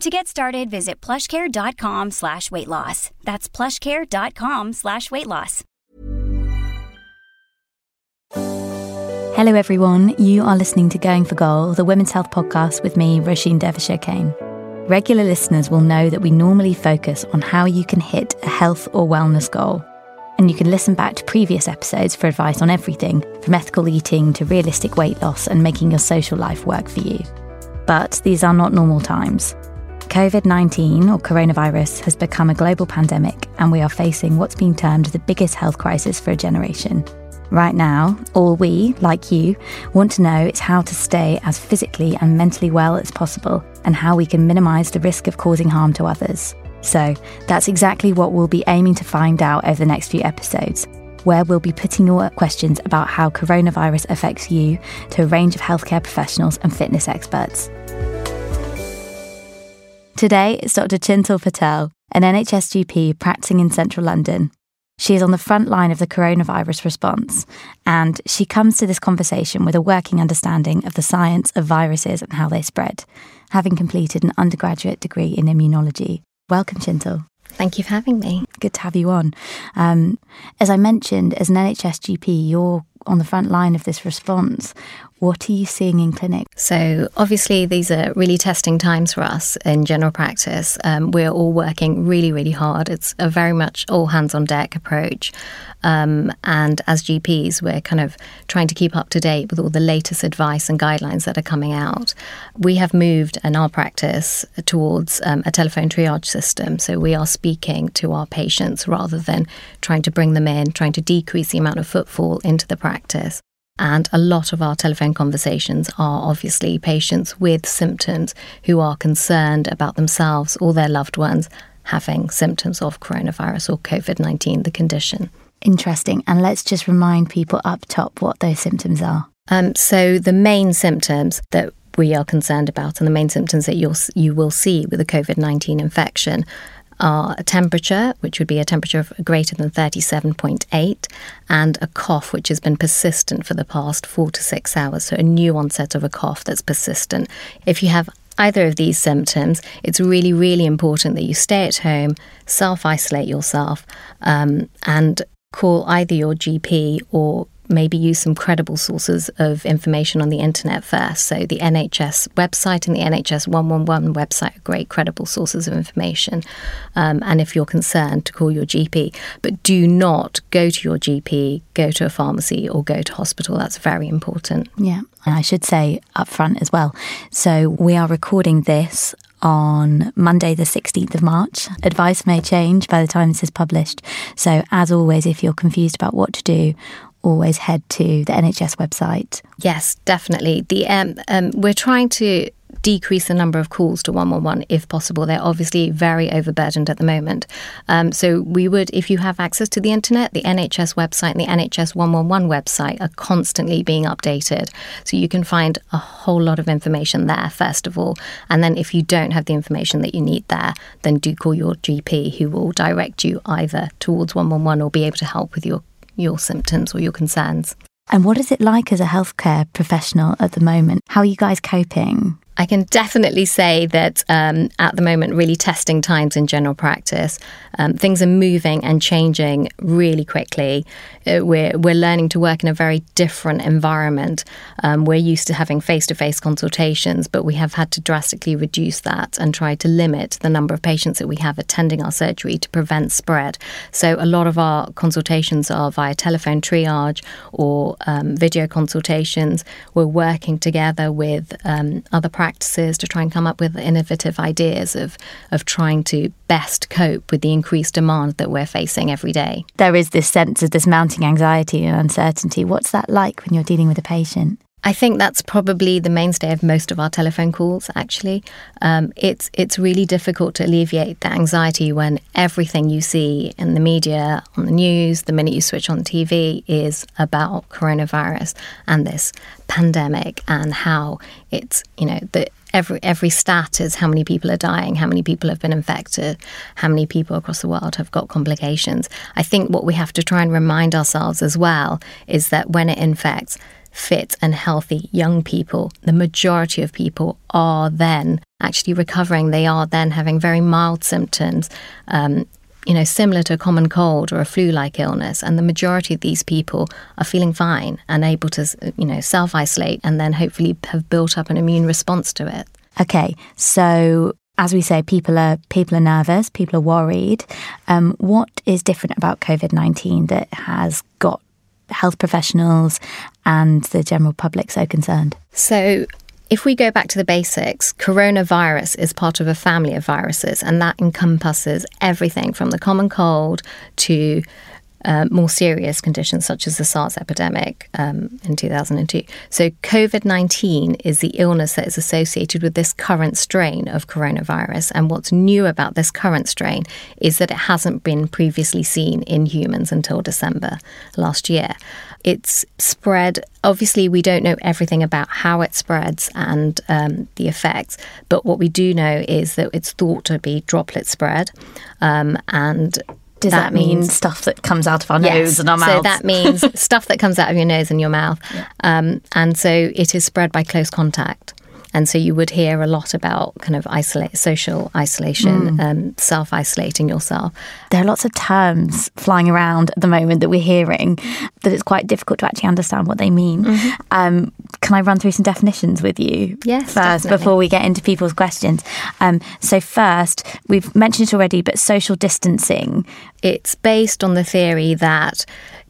To get started, visit plushcare.com slash weight loss. That's plushcare.com slash weight loss. Hello, everyone. You are listening to Going for Goal, the Women's Health podcast with me, Roisin Dervish-O'Kane. Regular listeners will know that we normally focus on how you can hit a health or wellness goal. And you can listen back to previous episodes for advice on everything from ethical eating to realistic weight loss and making your social life work for you. But these are not normal times. COVID 19 or coronavirus has become a global pandemic, and we are facing what's been termed the biggest health crisis for a generation. Right now, all we, like you, want to know is how to stay as physically and mentally well as possible and how we can minimise the risk of causing harm to others. So, that's exactly what we'll be aiming to find out over the next few episodes, where we'll be putting your questions about how coronavirus affects you to a range of healthcare professionals and fitness experts. Today, it's Dr. Chintal Patel, an NHS GP practicing in central London. She is on the front line of the coronavirus response, and she comes to this conversation with a working understanding of the science of viruses and how they spread, having completed an undergraduate degree in immunology. Welcome, Chintal. Thank you for having me. Good to have you on. Um, as I mentioned, as an NHS GP, you're on the front line of this response. What are you seeing in clinic? So, obviously, these are really testing times for us in general practice. Um, we're all working really, really hard. It's a very much all hands on deck approach. Um, and as GPs, we're kind of trying to keep up to date with all the latest advice and guidelines that are coming out. We have moved in our practice towards um, a telephone triage system. So, we are speaking to our patients rather than trying to bring them in, trying to decrease the amount of footfall into the practice. And a lot of our telephone conversations are obviously patients with symptoms who are concerned about themselves or their loved ones having symptoms of coronavirus or COVID 19, the condition. Interesting. And let's just remind people up top what those symptoms are. Um, so, the main symptoms that we are concerned about and the main symptoms that you'll, you will see with a COVID 19 infection are a temperature, which would be a temperature of greater than 37.8, and a cough, which has been persistent for the past four to six hours. So, a new onset of a cough that's persistent. If you have either of these symptoms, it's really, really important that you stay at home, self isolate yourself, um, and call either your GP or maybe use some credible sources of information on the internet first. So, the NHS website and the NHS 111 website are great, credible sources of information. Um, and if you're concerned, to call your GP. But do not go to your GP, go to a pharmacy, or go to hospital. That's very important. Yeah. And I should say up front as well. So, we are recording this on Monday, the 16th of March. Advice may change by the time this is published. So, as always, if you're confused about what to do always head to the NHS website? Yes, definitely. The um, um, we're trying to decrease the number of calls to 111 if possible. They're obviously very overburdened at the moment. Um, so we would, if you have access to the internet, the NHS website and the NHS 111 website are constantly being updated. So you can find a whole lot of information there, first of all. And then if you don't have the information that you need there, then do call your GP who will direct you either towards 111 or be able to help with your your symptoms or your concerns. And what is it like as a healthcare professional at the moment? How are you guys coping? I can definitely say that um, at the moment, really testing times in general practice. Um, things are moving and changing really quickly. Uh, we're, we're learning to work in a very different environment. Um, we're used to having face to face consultations, but we have had to drastically reduce that and try to limit the number of patients that we have attending our surgery to prevent spread. So a lot of our consultations are via telephone triage or um, video consultations. We're working together with um, other practices practices to try and come up with innovative ideas of, of trying to best cope with the increased demand that we're facing every day. There is this sense of this mounting anxiety and uncertainty. What's that like when you're dealing with a patient? I think that's probably the mainstay of most of our telephone calls. Actually, um, it's it's really difficult to alleviate the anxiety when everything you see in the media, on the news, the minute you switch on TV, is about coronavirus and this pandemic and how it's you know the every every stat is how many people are dying, how many people have been infected, how many people across the world have got complications. I think what we have to try and remind ourselves as well is that when it infects fit and healthy young people, the majority of people are then actually recovering. They are then having very mild symptoms, um, you know, similar to a common cold or a flu like illness. And the majority of these people are feeling fine and able to, you know, self isolate and then hopefully have built up an immune response to it. Okay, so as we say, people are people are nervous, people are worried. Um, what is different about COVID nineteen that has got health professionals and the general public so concerned? So, if we go back to the basics, coronavirus is part of a family of viruses, and that encompasses everything from the common cold to uh, more serious conditions such as the SARS epidemic um, in 2002. So, COVID 19 is the illness that is associated with this current strain of coronavirus. And what's new about this current strain is that it hasn't been previously seen in humans until December last year. It's spread, obviously, we don't know everything about how it spreads and um, the effects, but what we do know is that it's thought to be droplet spread. Um, and does that, that mean stuff that comes out of our yes. nose and our mouth? So that means stuff that comes out of your nose and your mouth. Yeah. Um, and so it is spread by close contact. And so you would hear a lot about kind of isolate, social isolation, mm. um, self isolating yourself. There are lots of terms flying around at the moment that we're hearing that it's quite difficult to actually understand what they mean. Mm-hmm. Um, can I run through some definitions with you? Yes. First, definitely. before we get into people's questions. Um, so, first, we've mentioned it already, but social distancing. It's based on the theory that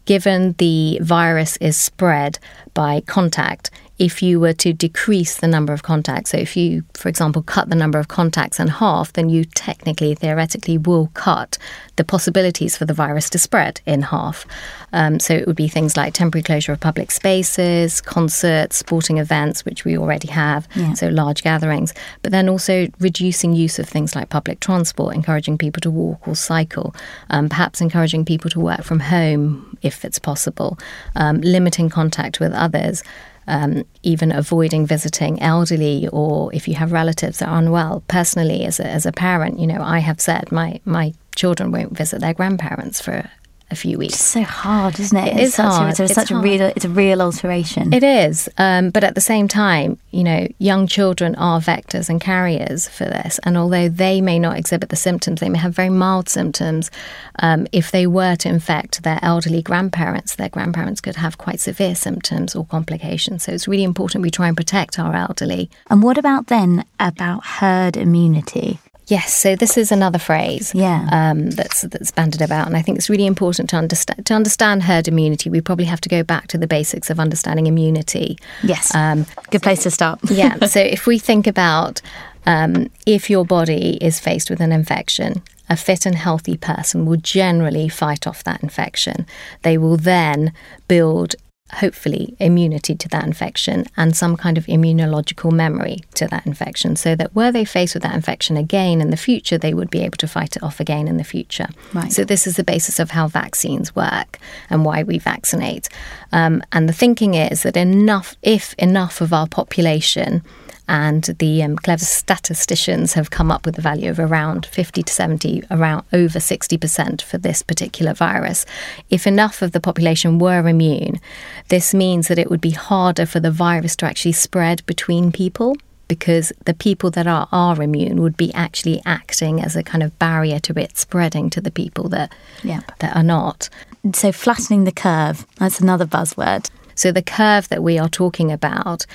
given the virus is spread by contact, if you were to decrease the number of contacts. So, if you, for example, cut the number of contacts in half, then you technically, theoretically, will cut the possibilities for the virus to spread in half. Um, so, it would be things like temporary closure of public spaces, concerts, sporting events, which we already have, yeah. so large gatherings, but then also reducing use of things like public transport, encouraging people to walk or cycle, um, perhaps encouraging people to work from home if it's possible, um, limiting contact with others um, even avoiding visiting elderly or if you have relatives that are unwell. Personally, as a, as a parent, you know, I have said my, my children won't visit their grandparents for a few weeks. It's so hard, isn't it? It it's is such hard. A, it's, it's such hard. a real. It's a real alteration. It is, um, but at the same time, you know, young children are vectors and carriers for this. And although they may not exhibit the symptoms, they may have very mild symptoms. Um, if they were to infect their elderly grandparents, their grandparents could have quite severe symptoms or complications. So it's really important we try and protect our elderly. And what about then about herd immunity? Yes, so this is another phrase yeah. um, that's that's banded about, and I think it's really important to understand to understand herd immunity. We probably have to go back to the basics of understanding immunity. Yes, um, good place to start. yeah, so if we think about um, if your body is faced with an infection, a fit and healthy person will generally fight off that infection. They will then build hopefully immunity to that infection and some kind of immunological memory to that infection so that were they faced with that infection again in the future they would be able to fight it off again in the future right. so this is the basis of how vaccines work and why we vaccinate um, and the thinking is that enough if enough of our population and the um, clever statisticians have come up with a value of around 50 to 70, around over 60% for this particular virus. If enough of the population were immune, this means that it would be harder for the virus to actually spread between people. because the people that are, are immune would be actually acting as a kind of barrier to it spreading to the people that Yep. that are not. So flattening the curve, that's another buzzword. So the curve that we are talking about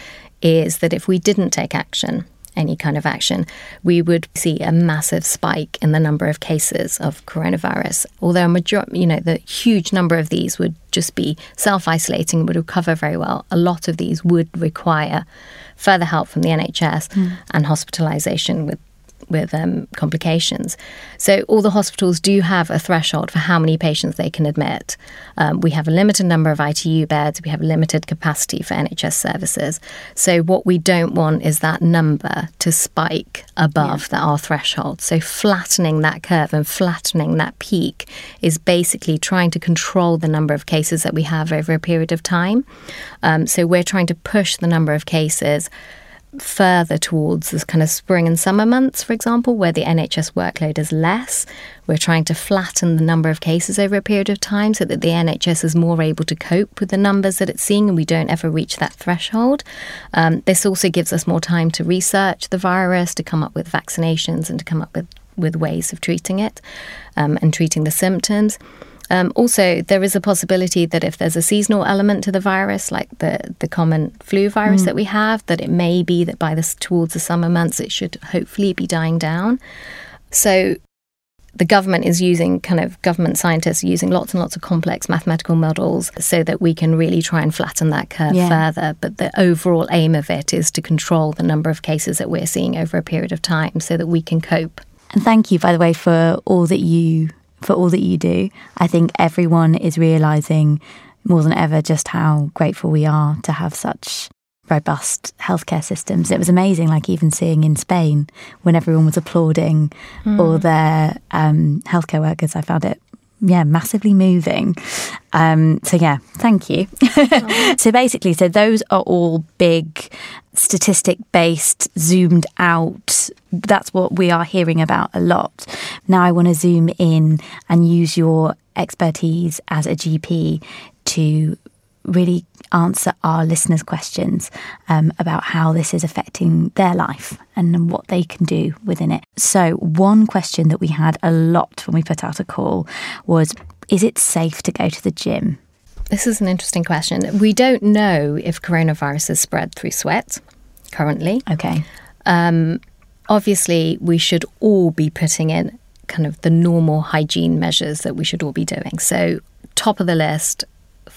is that if we didn't take action, any kind of action, we would see a massive spike in the number of cases of coronavirus. Although a major, you know, the huge number of these would just be self-isolating, would recover very well. A lot of these would require further help from the NHS hmm. and hospitalisation with with um, complications. So all the hospitals do have a threshold for how many patients they can admit. Um, we have a limited number of ITU beds. We have limited capacity for NHS services. So what we don't want is that number to spike above that our threshold. So flattening that curve and flattening that peak is basically trying to control the number of cases that we have over a period of time. Um, so we're trying to push the number of cases further towards this kind of spring and summer months, for example, where the NHS workload is less. We're trying to flatten the number of cases over a period of time so that the NHS is more able to cope with the numbers that it's seeing and we don't ever reach that threshold. Um, this also gives us more time to research the virus, to come up with vaccinations, and to come up with, with ways of treating it um, and treating the symptoms. Um, also, there is a possibility that if there's a seasonal element to the virus, like the, the common flu virus that we have, that it may be that by this towards the summer months it should hopefully be dying down. So the government is using kind of government scientists are using lots and lots of complex mathematical models so that we can really try and flatten that curve Yeah. further. But the overall aim of it is to control the number of cases that we're seeing over a period of time so that we can cope. And thank you, by the way, for all that you for all that you do. I think everyone is realizing more than ever just how grateful we are to have such robust healthcare systems. It was amazing, like even seeing in Spain when everyone was applauding all their um, healthcare workers. I found it. Yeah, massively moving. Um, so yeah, thank you. so basically, so those are all big statistic based, zoomed out. That's what we are hearing about a lot. Now I want to zoom in and use your expertise as a GP to really answer our listeners' questions um, about how this is affecting their life and what they can do within it. So, one question that we had a lot when we put out a call was Is it safe to go to the gym? This is an interesting question. We don't know if coronavirus is spread through sweat currently. Okay. Um, obviously, we should all be putting in kind of the normal hygiene measures that we should all be doing. So, top of the list,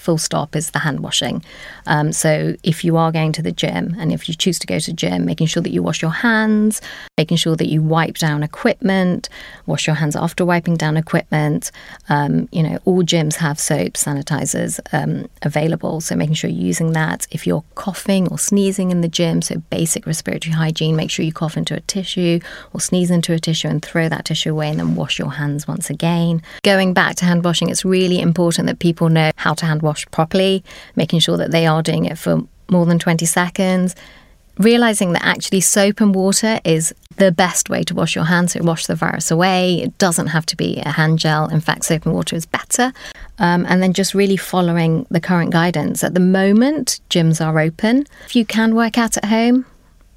full stop, is the hand washing. Um, so, if you are going to the gym and if you choose to go to gym, making sure that you wash your hands, making sure that you wipe down equipment, wash your hands after wiping down equipment. Um, you know, all gyms have soap, sanitizers um, available. So, making sure you're using that. If you're coughing or sneezing in the gym, so basic respiratory hygiene, make sure you cough into a tissue or sneeze into a tissue and throw that tissue away and then wash your hands once again. Going back to hand washing, it's really important that people know how to hand wash properly, making sure that they are doing it for more than 20 seconds. Realizing that actually soap and water is the best way to wash your hands, so wash the virus away. It doesn't have to be a hand gel. In fact, soap and water is better. Um, and then just really following the current guidance. At the moment, gyms are open. If you can work out at home,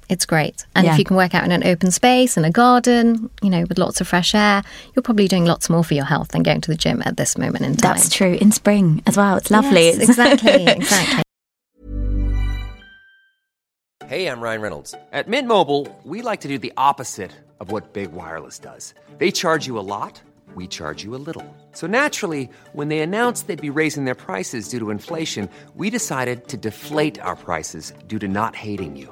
it's great. And Yeah. if you can work out in an open space, in a garden, you know, with lots of fresh air, you're probably doing lots more for your health than going to the gym at this moment in time. That's true. In spring as well. It's lovely. Yes, exactly, exactly. Hey, I'm Ryan Reynolds. At Mint Mobile, we like to do the opposite of what Big Wireless does. They charge you a lot, we charge you a little. So naturally, when they announced they'd be raising their prices due to inflation, we decided to deflate our prices due to not hating you.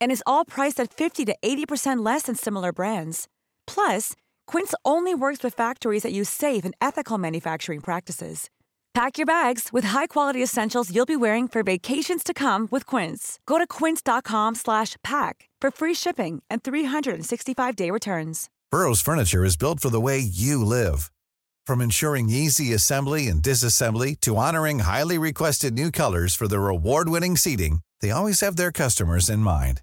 And is all priced at 50 to 80% less than similar brands. Plus, Quince only works with factories that use safe and ethical manufacturing practices. Pack your bags with high-quality essentials you'll be wearing for vacations to come with Quince. Go to quince.com slash pack for free shipping and 365-day returns. Burrow's furniture is built for the way you live. From ensuring easy assembly and disassembly to honoring highly requested new colors for their award-winning seating, they always have their customers in mind.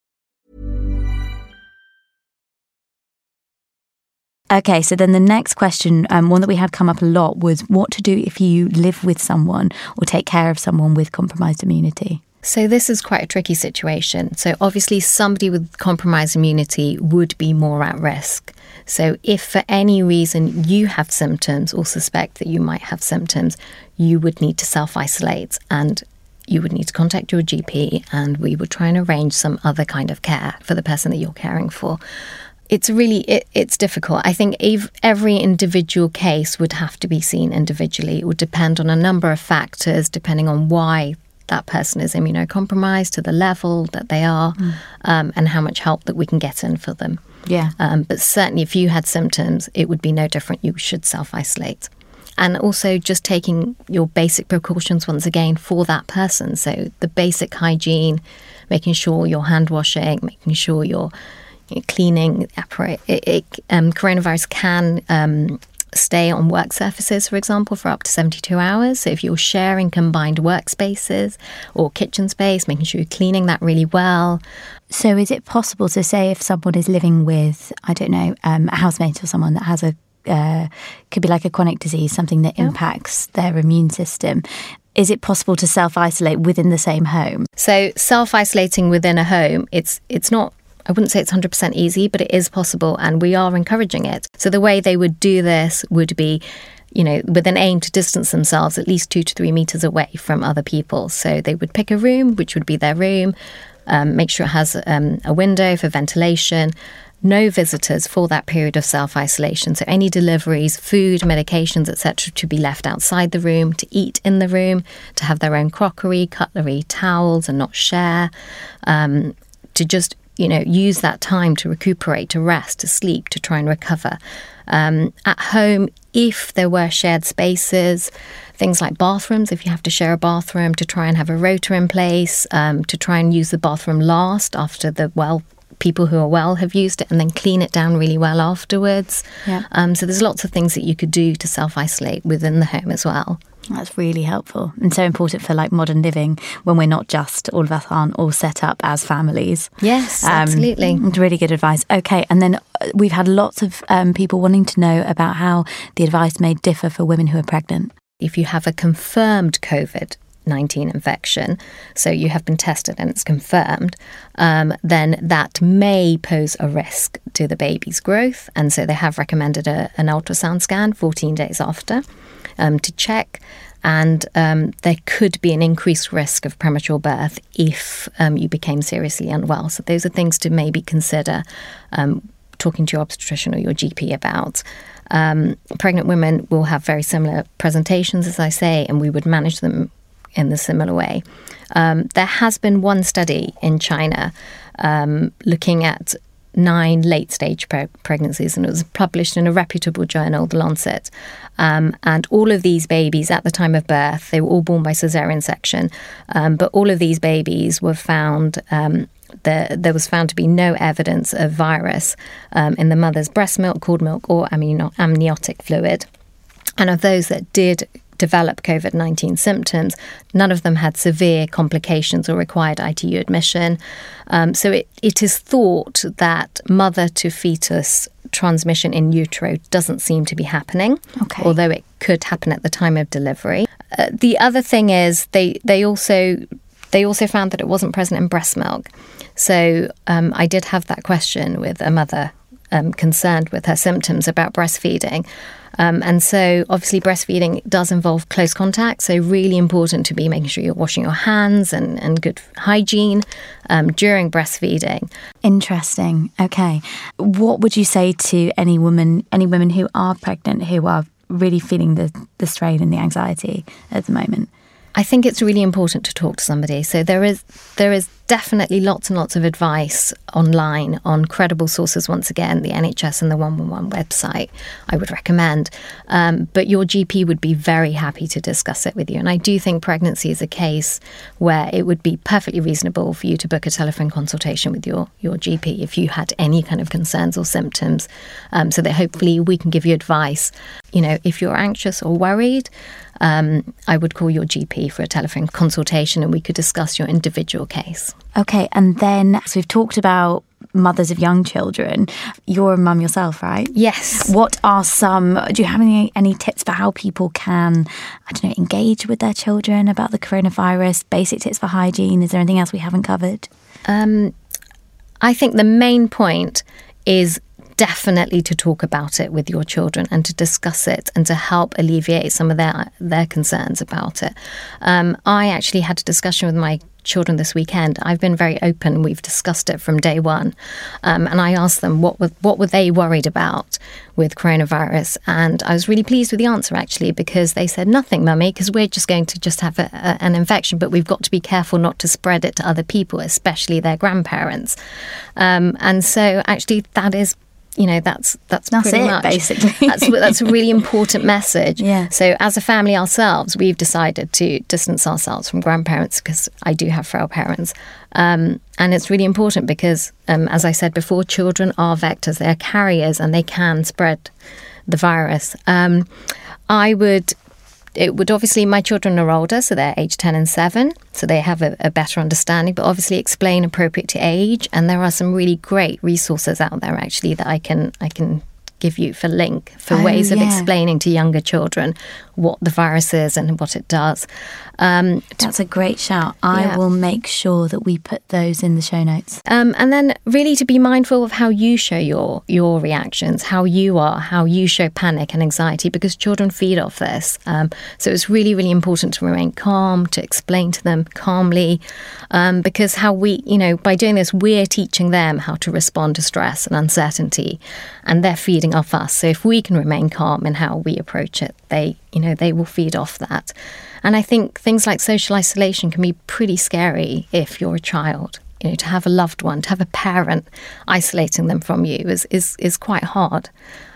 Okay, so then the next question, um, one that we had come up a lot, was what to do if you live with someone or take care of someone with compromised immunity. So, this is quite a tricky situation. So, obviously, somebody with compromised immunity would be more at risk. So, if for any reason you have symptoms or suspect that you might have symptoms, you would need to self isolate and you would need to contact your GP, and we would try and arrange some other kind of care for the person that you're caring for it's really it, it's difficult. I think every individual case would have to be seen individually. It would depend on a number of factors, depending on why that person is immunocompromised to the level that they are, mm. um, and how much help that we can get in for them. Yeah. Um, but certainly, if you had symptoms, it would be no different. You should self isolate. And also, just taking your basic precautions once again for that person. So, the basic hygiene, making sure you're hand washing, making sure you're cleaning It, it, um, coronavirus can um, stay on work surfaces, for example, for up to 72 hours. So if you're sharing combined workspaces or kitchen space, making sure you're cleaning that really well. So is it possible to say if someone is living with, I don't know, um, a housemate or someone that has a uh, could be like a chronic disease, something that yeah. impacts their immune system. Is it possible to self isolate within the same home? So self isolating within a home, it's it's not I wouldn't say it's 100% easy, but it is possible and we are encouraging it. So the way they would do this would be you know, with an aim to distance themselves at least two to three meters away from other people. So they would pick a room, which would be their room, um, make sure it has um, a window for ventilation, no visitors for that period of self isolation. So any deliveries, food, medications, etc., to be left outside the room, to eat in the room, to have their own crockery, cutlery, towels, and not share. Um, to just you know, use that time to recuperate, to rest, to sleep, to try and recover. Um, at home, if there were shared spaces, things like bathrooms, if you have to share a bathroom, to try and have a rota in place, um, to try and use the bathroom last after the well people who are well have used it and then clean it down really well afterwards. Yeah. Um, so there's lots of things that you could do to self isolate within the home as well. That's really helpful and so important for like modern living when we're not just all of us aren't all set up as families. Yes, um, absolutely. Really good advice. Okay, and then uh, we've had lots of um, people wanting to know about how the advice may differ for women who are pregnant. If you have a confirmed COVID 19 infection, so you have been tested and it's confirmed, um, then that may pose a risk to the baby's growth. And so they have recommended a, an ultrasound scan 14 days after um, to check. And um, there could be an increased risk of premature birth if um, you became seriously unwell. So, those are things to maybe consider um, talking to your obstetrician or your GP about. Um, pregnant women will have very similar presentations, as I say, and we would manage them in the similar way. Um, there has been one study in China um, looking at nine late stage pre- pregnancies, and it was published in a reputable journal, The Lancet. Um, and all of these babies at the time of birth, they were all born by cesarean section, um, but all of these babies were found. Um, the, there was found to be no evidence of virus um, in the mother's breast milk, cord milk, or amniotic fluid. And of those that did develop COVID 19 symptoms. None of them had severe complications or required ITU admission. Um, so it, it is thought that mother to fetus transmission in utero doesn't seem to be happening, okay. although it could happen at the time of delivery. Uh, the other thing is they, they also they also found that it wasn't present in breast milk. So um, I did have that question with a mother um, concerned with her symptoms about breastfeeding. Um, and so, obviously, breastfeeding does involve close contact. So, really important to be making sure you're washing your hands and, and good hygiene um, during breastfeeding. Interesting. Okay. What would you say to any woman, any women who are pregnant who are really feeling the, the strain and the anxiety at the moment? I think it's really important to talk to somebody. So there is there is definitely lots and lots of advice online on credible sources. Once again, the NHS and the 111 website, I would recommend. Um, but your GP would be very happy to discuss it with you. And I do think pregnancy is a case where it would be perfectly reasonable for you to book a telephone consultation with your, your GP if you had any kind of concerns or symptoms, um, so that hopefully we can give you advice. You know, if you're anxious or worried, um, I would call your GP for a telephone consultation and we could discuss your individual case. Okay, and then so we've talked about mothers of young children. You're a mum yourself, right? Yes. What are some? Do you have any any tips for how people can, I don't know, engage with their children about the coronavirus? Basic tips for hygiene. Is there anything else we haven't covered? Um, I think the main point is definitely to talk about it with your children and to discuss it and to help alleviate some of their their concerns about it. Um, I actually had a discussion with my children this weekend. I've been very open. We've discussed it from day one, um, and I asked them what were what were they worried about with coronavirus, and I was really pleased with the answer actually because they said nothing, mummy, because we're just going to just have a, a, an infection, but we've got to be careful not to spread it to other people, especially their grandparents. Um, and so actually, that is you know that's that's, that's pretty it, much basically. that's that's a really important message. Yeah. So as a family ourselves, we've decided to distance ourselves from grandparents because I do have frail parents, um, and it's really important because, um, as I said before, children are vectors; they are carriers, and they can spread the virus. Um, I would it would obviously my children are older so they're age 10 and 7 so they have a, a, better understanding but obviously explain appropriate to age and there are some really great resources out there actually that i can i can give you for link for oh, ways of yeah. explaining to younger children what the virus is and what it does. Um, That's a great shout. I Yeah. will make sure that we put those in the show notes. um, and then really to be mindful of how you show your your reactions, how you are, how you show panic and anxiety, because children feed off this. Um, so it's really really important to remain calm, to explain to them calmly, um, because how we you know by doing this we're teaching them how to respond to stress and uncertainty, and they're feeding off us. So if we can remain calm in how we approach it, they you know they will feed off that. And I think things like social isolation can be pretty scary if you're a child. You know, to have a loved one, to have a parent isolating them from you is is, is quite hard.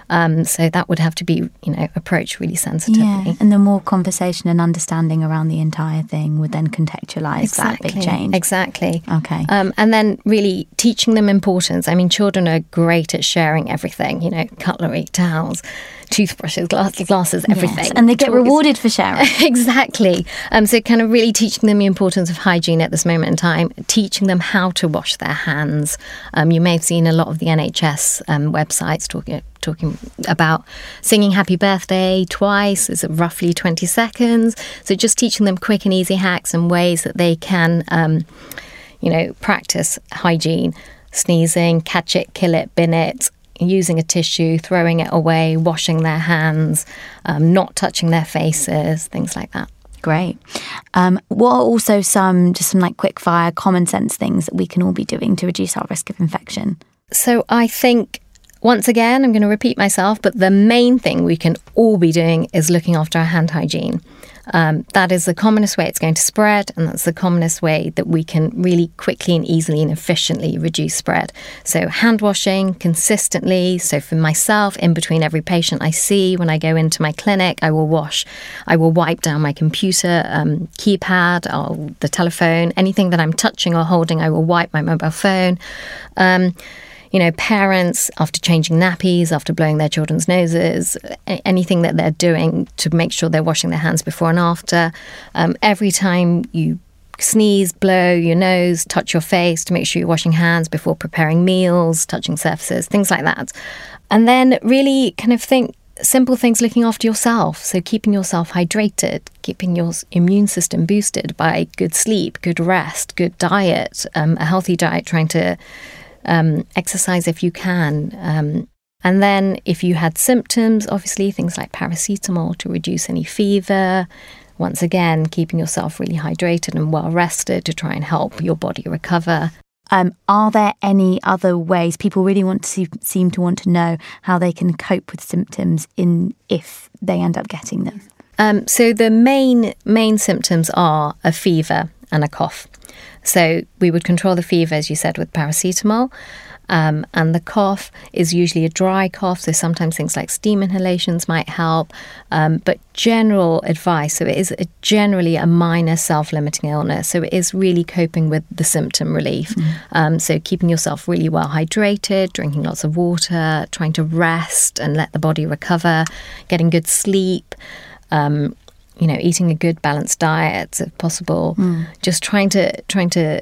Um, so that would have to be, you know, approached really sensitively. Yeah, and the more conversation and understanding around the entire thing would then contextualize that big change. Exactly. Okay. Um, and then really teaching them importance. I mean, children are great at sharing everything, you know, cutlery, towels, toothbrushes, glass, glasses, everything. Yes, and they get rewarded for sharing. exactly. Um, so, kind of really teaching them the importance of hygiene at this moment in time, teaching them how to wash their hands. Um, you may have seen a lot of the NHS um, websites talking talking about singing happy birthday twice is roughly 20 seconds so just teaching them quick and easy hacks and ways that they can um, you know practice hygiene sneezing catch it kill it bin it using a tissue throwing it away washing their hands um, not touching their faces things like that Great. Um, what are also some just some like quick fire common sense things that we can all be doing to reduce our risk of infection? So I think once again, I'm going to repeat myself, but the main thing we can all be doing is looking after our hand hygiene. Um, that is the commonest way it's going to spread, and that's the commonest way that we can really quickly and easily and efficiently reduce spread. So, hand washing consistently. So, for myself, in between every patient I see, when I go into my clinic, I will wash, I will wipe down my computer um, keypad, or the telephone, anything that I'm touching or holding, I will wipe my mobile phone. Um, you know, parents after changing nappies, after blowing their children's noses, anything that they're doing to make sure they're washing their hands before and after. Um, every time you sneeze, blow your nose, touch your face to make sure you're washing hands before preparing meals, touching surfaces, things like that. And then really kind of think simple things looking after yourself. So keeping yourself hydrated, keeping your immune system boosted by good sleep, good rest, good diet, um, a healthy diet, trying to um, exercise if you can. Um, and then, if you had symptoms, obviously things like paracetamol to reduce any fever. Once again, keeping yourself really hydrated and well rested to try and help your body recover. Um, are there any other ways people really want to see, seem to want to know how they can cope with symptoms in if they end up getting them? Um, so the main main symptoms are a fever and a cough. So we would control the fever, as you said, with paracetamol. Um, and the cough is usually a dry cough, so sometimes things like steam inhalations might help. Um, but general advice, so it is a, generally a minor self limiting illness. So it is really coping with the symptom relief. Mm. Um, so keeping yourself really well hydrated, drinking lots of water, trying to rest and let the body recover, getting good sleep. Um, you know, eating a good balanced diet if possible, mm. just trying to trying to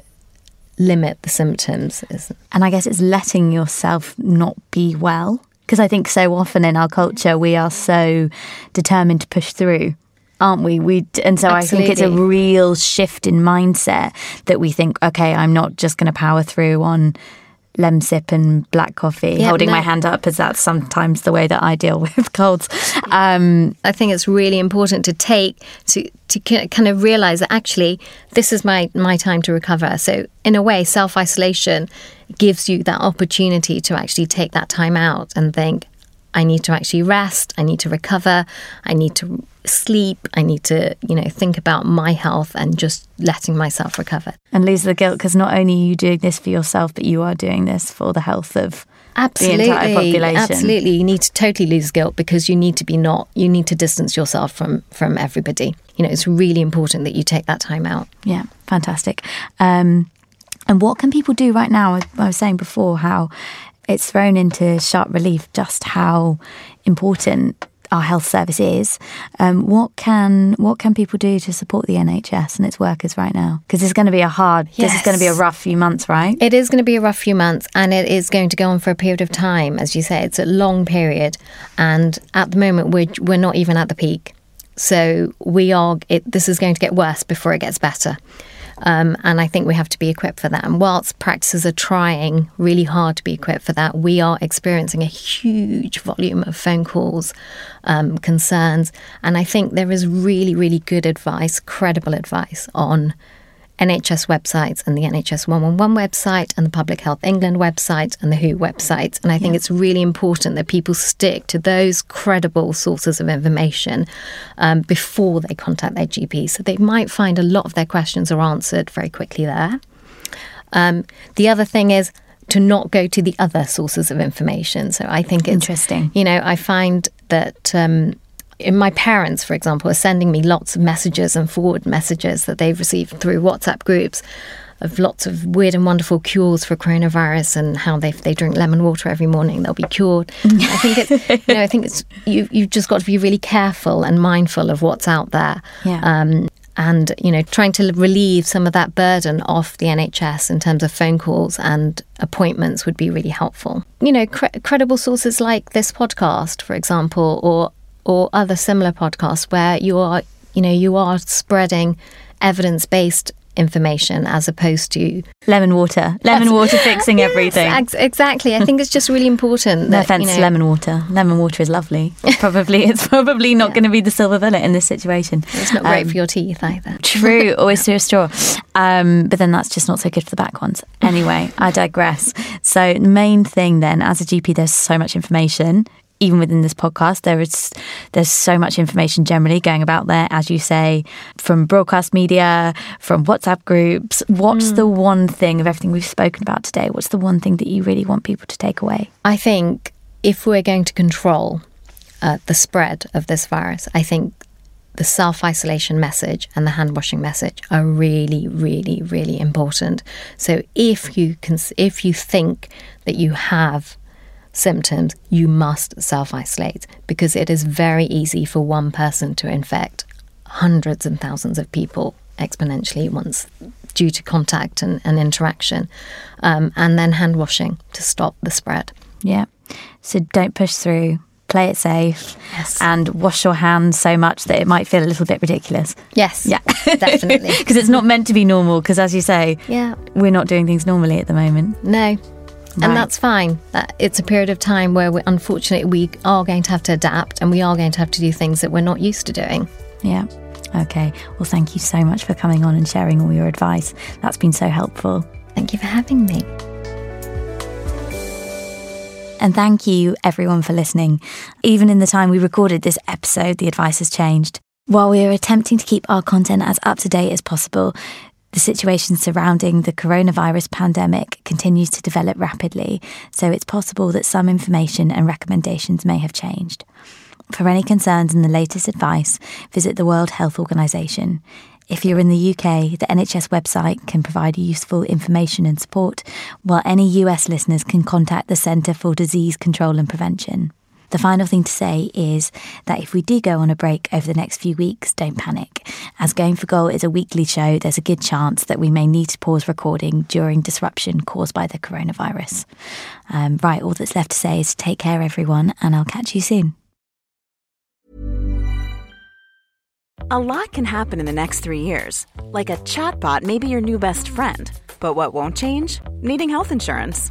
limit the symptoms. And I guess it's letting yourself not be well. Because I think so often in our culture, we are so determined to push through aren't we? We and so Absolutely. I think it's a real shift in mindset that we think, okay, I'm not just going to power through on Lemsip and black coffee, holding no. my hand up, as that's sometimes the way that I deal with colds. Um, I think it's really important to take to to kind of realize that actually this is my my time to recover. So in a way, self isolation gives you that opportunity to actually take that time out and think, I need to actually rest. I need to recover. I need to sleep. I need to, you know, think about my health and just letting myself recover. And lose the guilt because not only are you doing this for yourself, but you are doing this for the health of absolutely, the entire population. Absolutely. You need to totally lose guilt because you need to be not, you need to distance yourself from, from everybody. You know, it's really important that you take that time out. Yeah, fantastic. Um, and what can people do right now? I was saying before how it's thrown into sharp relief just how important our health service is. Um, what can what can people do to support the NHS and its workers right now? Because it's going to be a hard. Yes. This is going to be a rough few months, right? It is going to be a rough few months, and it is going to go on for a period of time. As you say, it's a long period, and at the moment we're we're not even at the peak. So we are. It, this is going to get worse before it gets better. Um, and I think we have to be equipped for that. And whilst practices are trying really hard to be equipped for that, we are experiencing a huge volume of phone calls, um, concerns. And I think there is really, really good advice, credible advice on NHS websites and the NHS 111 website and the Public Health England website and the WHO website. And I think yeah. it's really important that people stick to those credible sources of information um, before they contact their GP. So they might find a lot of their questions are answered very quickly there. Um, the other thing is, to not go to the other sources of information. So I think it's interesting. You know, I find that um, my parents, for example, are sending me lots of messages and forward messages that they've received through WhatsApp groups of lots of weird and wonderful cures for coronavirus and how they they drink lemon water every morning they'll be cured. I think it's you know I think it's you you've just got to be really careful and mindful of what's out there. Yeah. Um, and you know trying to relieve some of that burden off the NHS in terms of phone calls and appointments would be really helpful. You know, cre- credible sources like this podcast, for example, or or other similar podcasts where you are, you know, you are spreading evidence based information as opposed to lemon water. Lemon water fixing yes, everything. Ex- exactly. I think it's just really important. no offense, you know, lemon water. Lemon water is lovely. probably it's probably not yeah. going to be the silver bullet in this situation. It's not great um, for your teeth either. true. Always through a straw. Um, but then that's just not so good for the back ones. Anyway, I digress. So main thing then, as a GP, there's so much information even within this podcast, there is there's so much information generally going about there, as you say, from broadcast media, from WhatsApp groups. What's mm. the one thing of everything we've spoken about today? What's the one thing that you really want people to take away? I think if we're going to control uh, the spread of this virus, I think the self isolation message and the hand washing message are really, really, really important. So if you can, if you think that you have symptoms, you must self isolate because it is very easy for one person to infect hundreds and thousands of people exponentially once due to contact and, and interaction. Um, and then hand washing to stop the spread. Yeah. So don't push through. Play it safe yes. and wash your hands so much that it might feel a little bit ridiculous. Yes, yeah, definitely. Because it's not meant to be normal. Because as you say, yeah, we're not doing things normally at the moment. No, Right. And that's fine. Uh, it's a period of time where, we, unfortunately, we are going to have to adapt and we are going to have to do things that we're not used to doing. Yeah. Okay. Well, thank you so much for coming on and sharing all your advice. That's been so helpful. Thank you for having me. And thank you, everyone, for listening. Even in the time we recorded this episode, the advice has changed. While we are attempting to keep our content as up to date as possible, the situation surrounding the coronavirus pandemic continues to develop rapidly, so it's possible that some information and recommendations may have changed. For any concerns and the latest advice, visit the World Health Organization. If you're in the UK, the NHS website can provide useful information and support, while any US listeners can contact the Centre for Disease Control and Prevention. The final thing to say is that if we do go on a break over the next few weeks, don't panic. As Going for Goal is a weekly show, there's a good chance that we may need to pause recording during disruption caused by the coronavirus. Um, right, all that's left to say is take care, everyone, and I'll catch you soon. A lot can happen in the next three years. Like a chatbot may be your new best friend. But what won't change? Needing health insurance.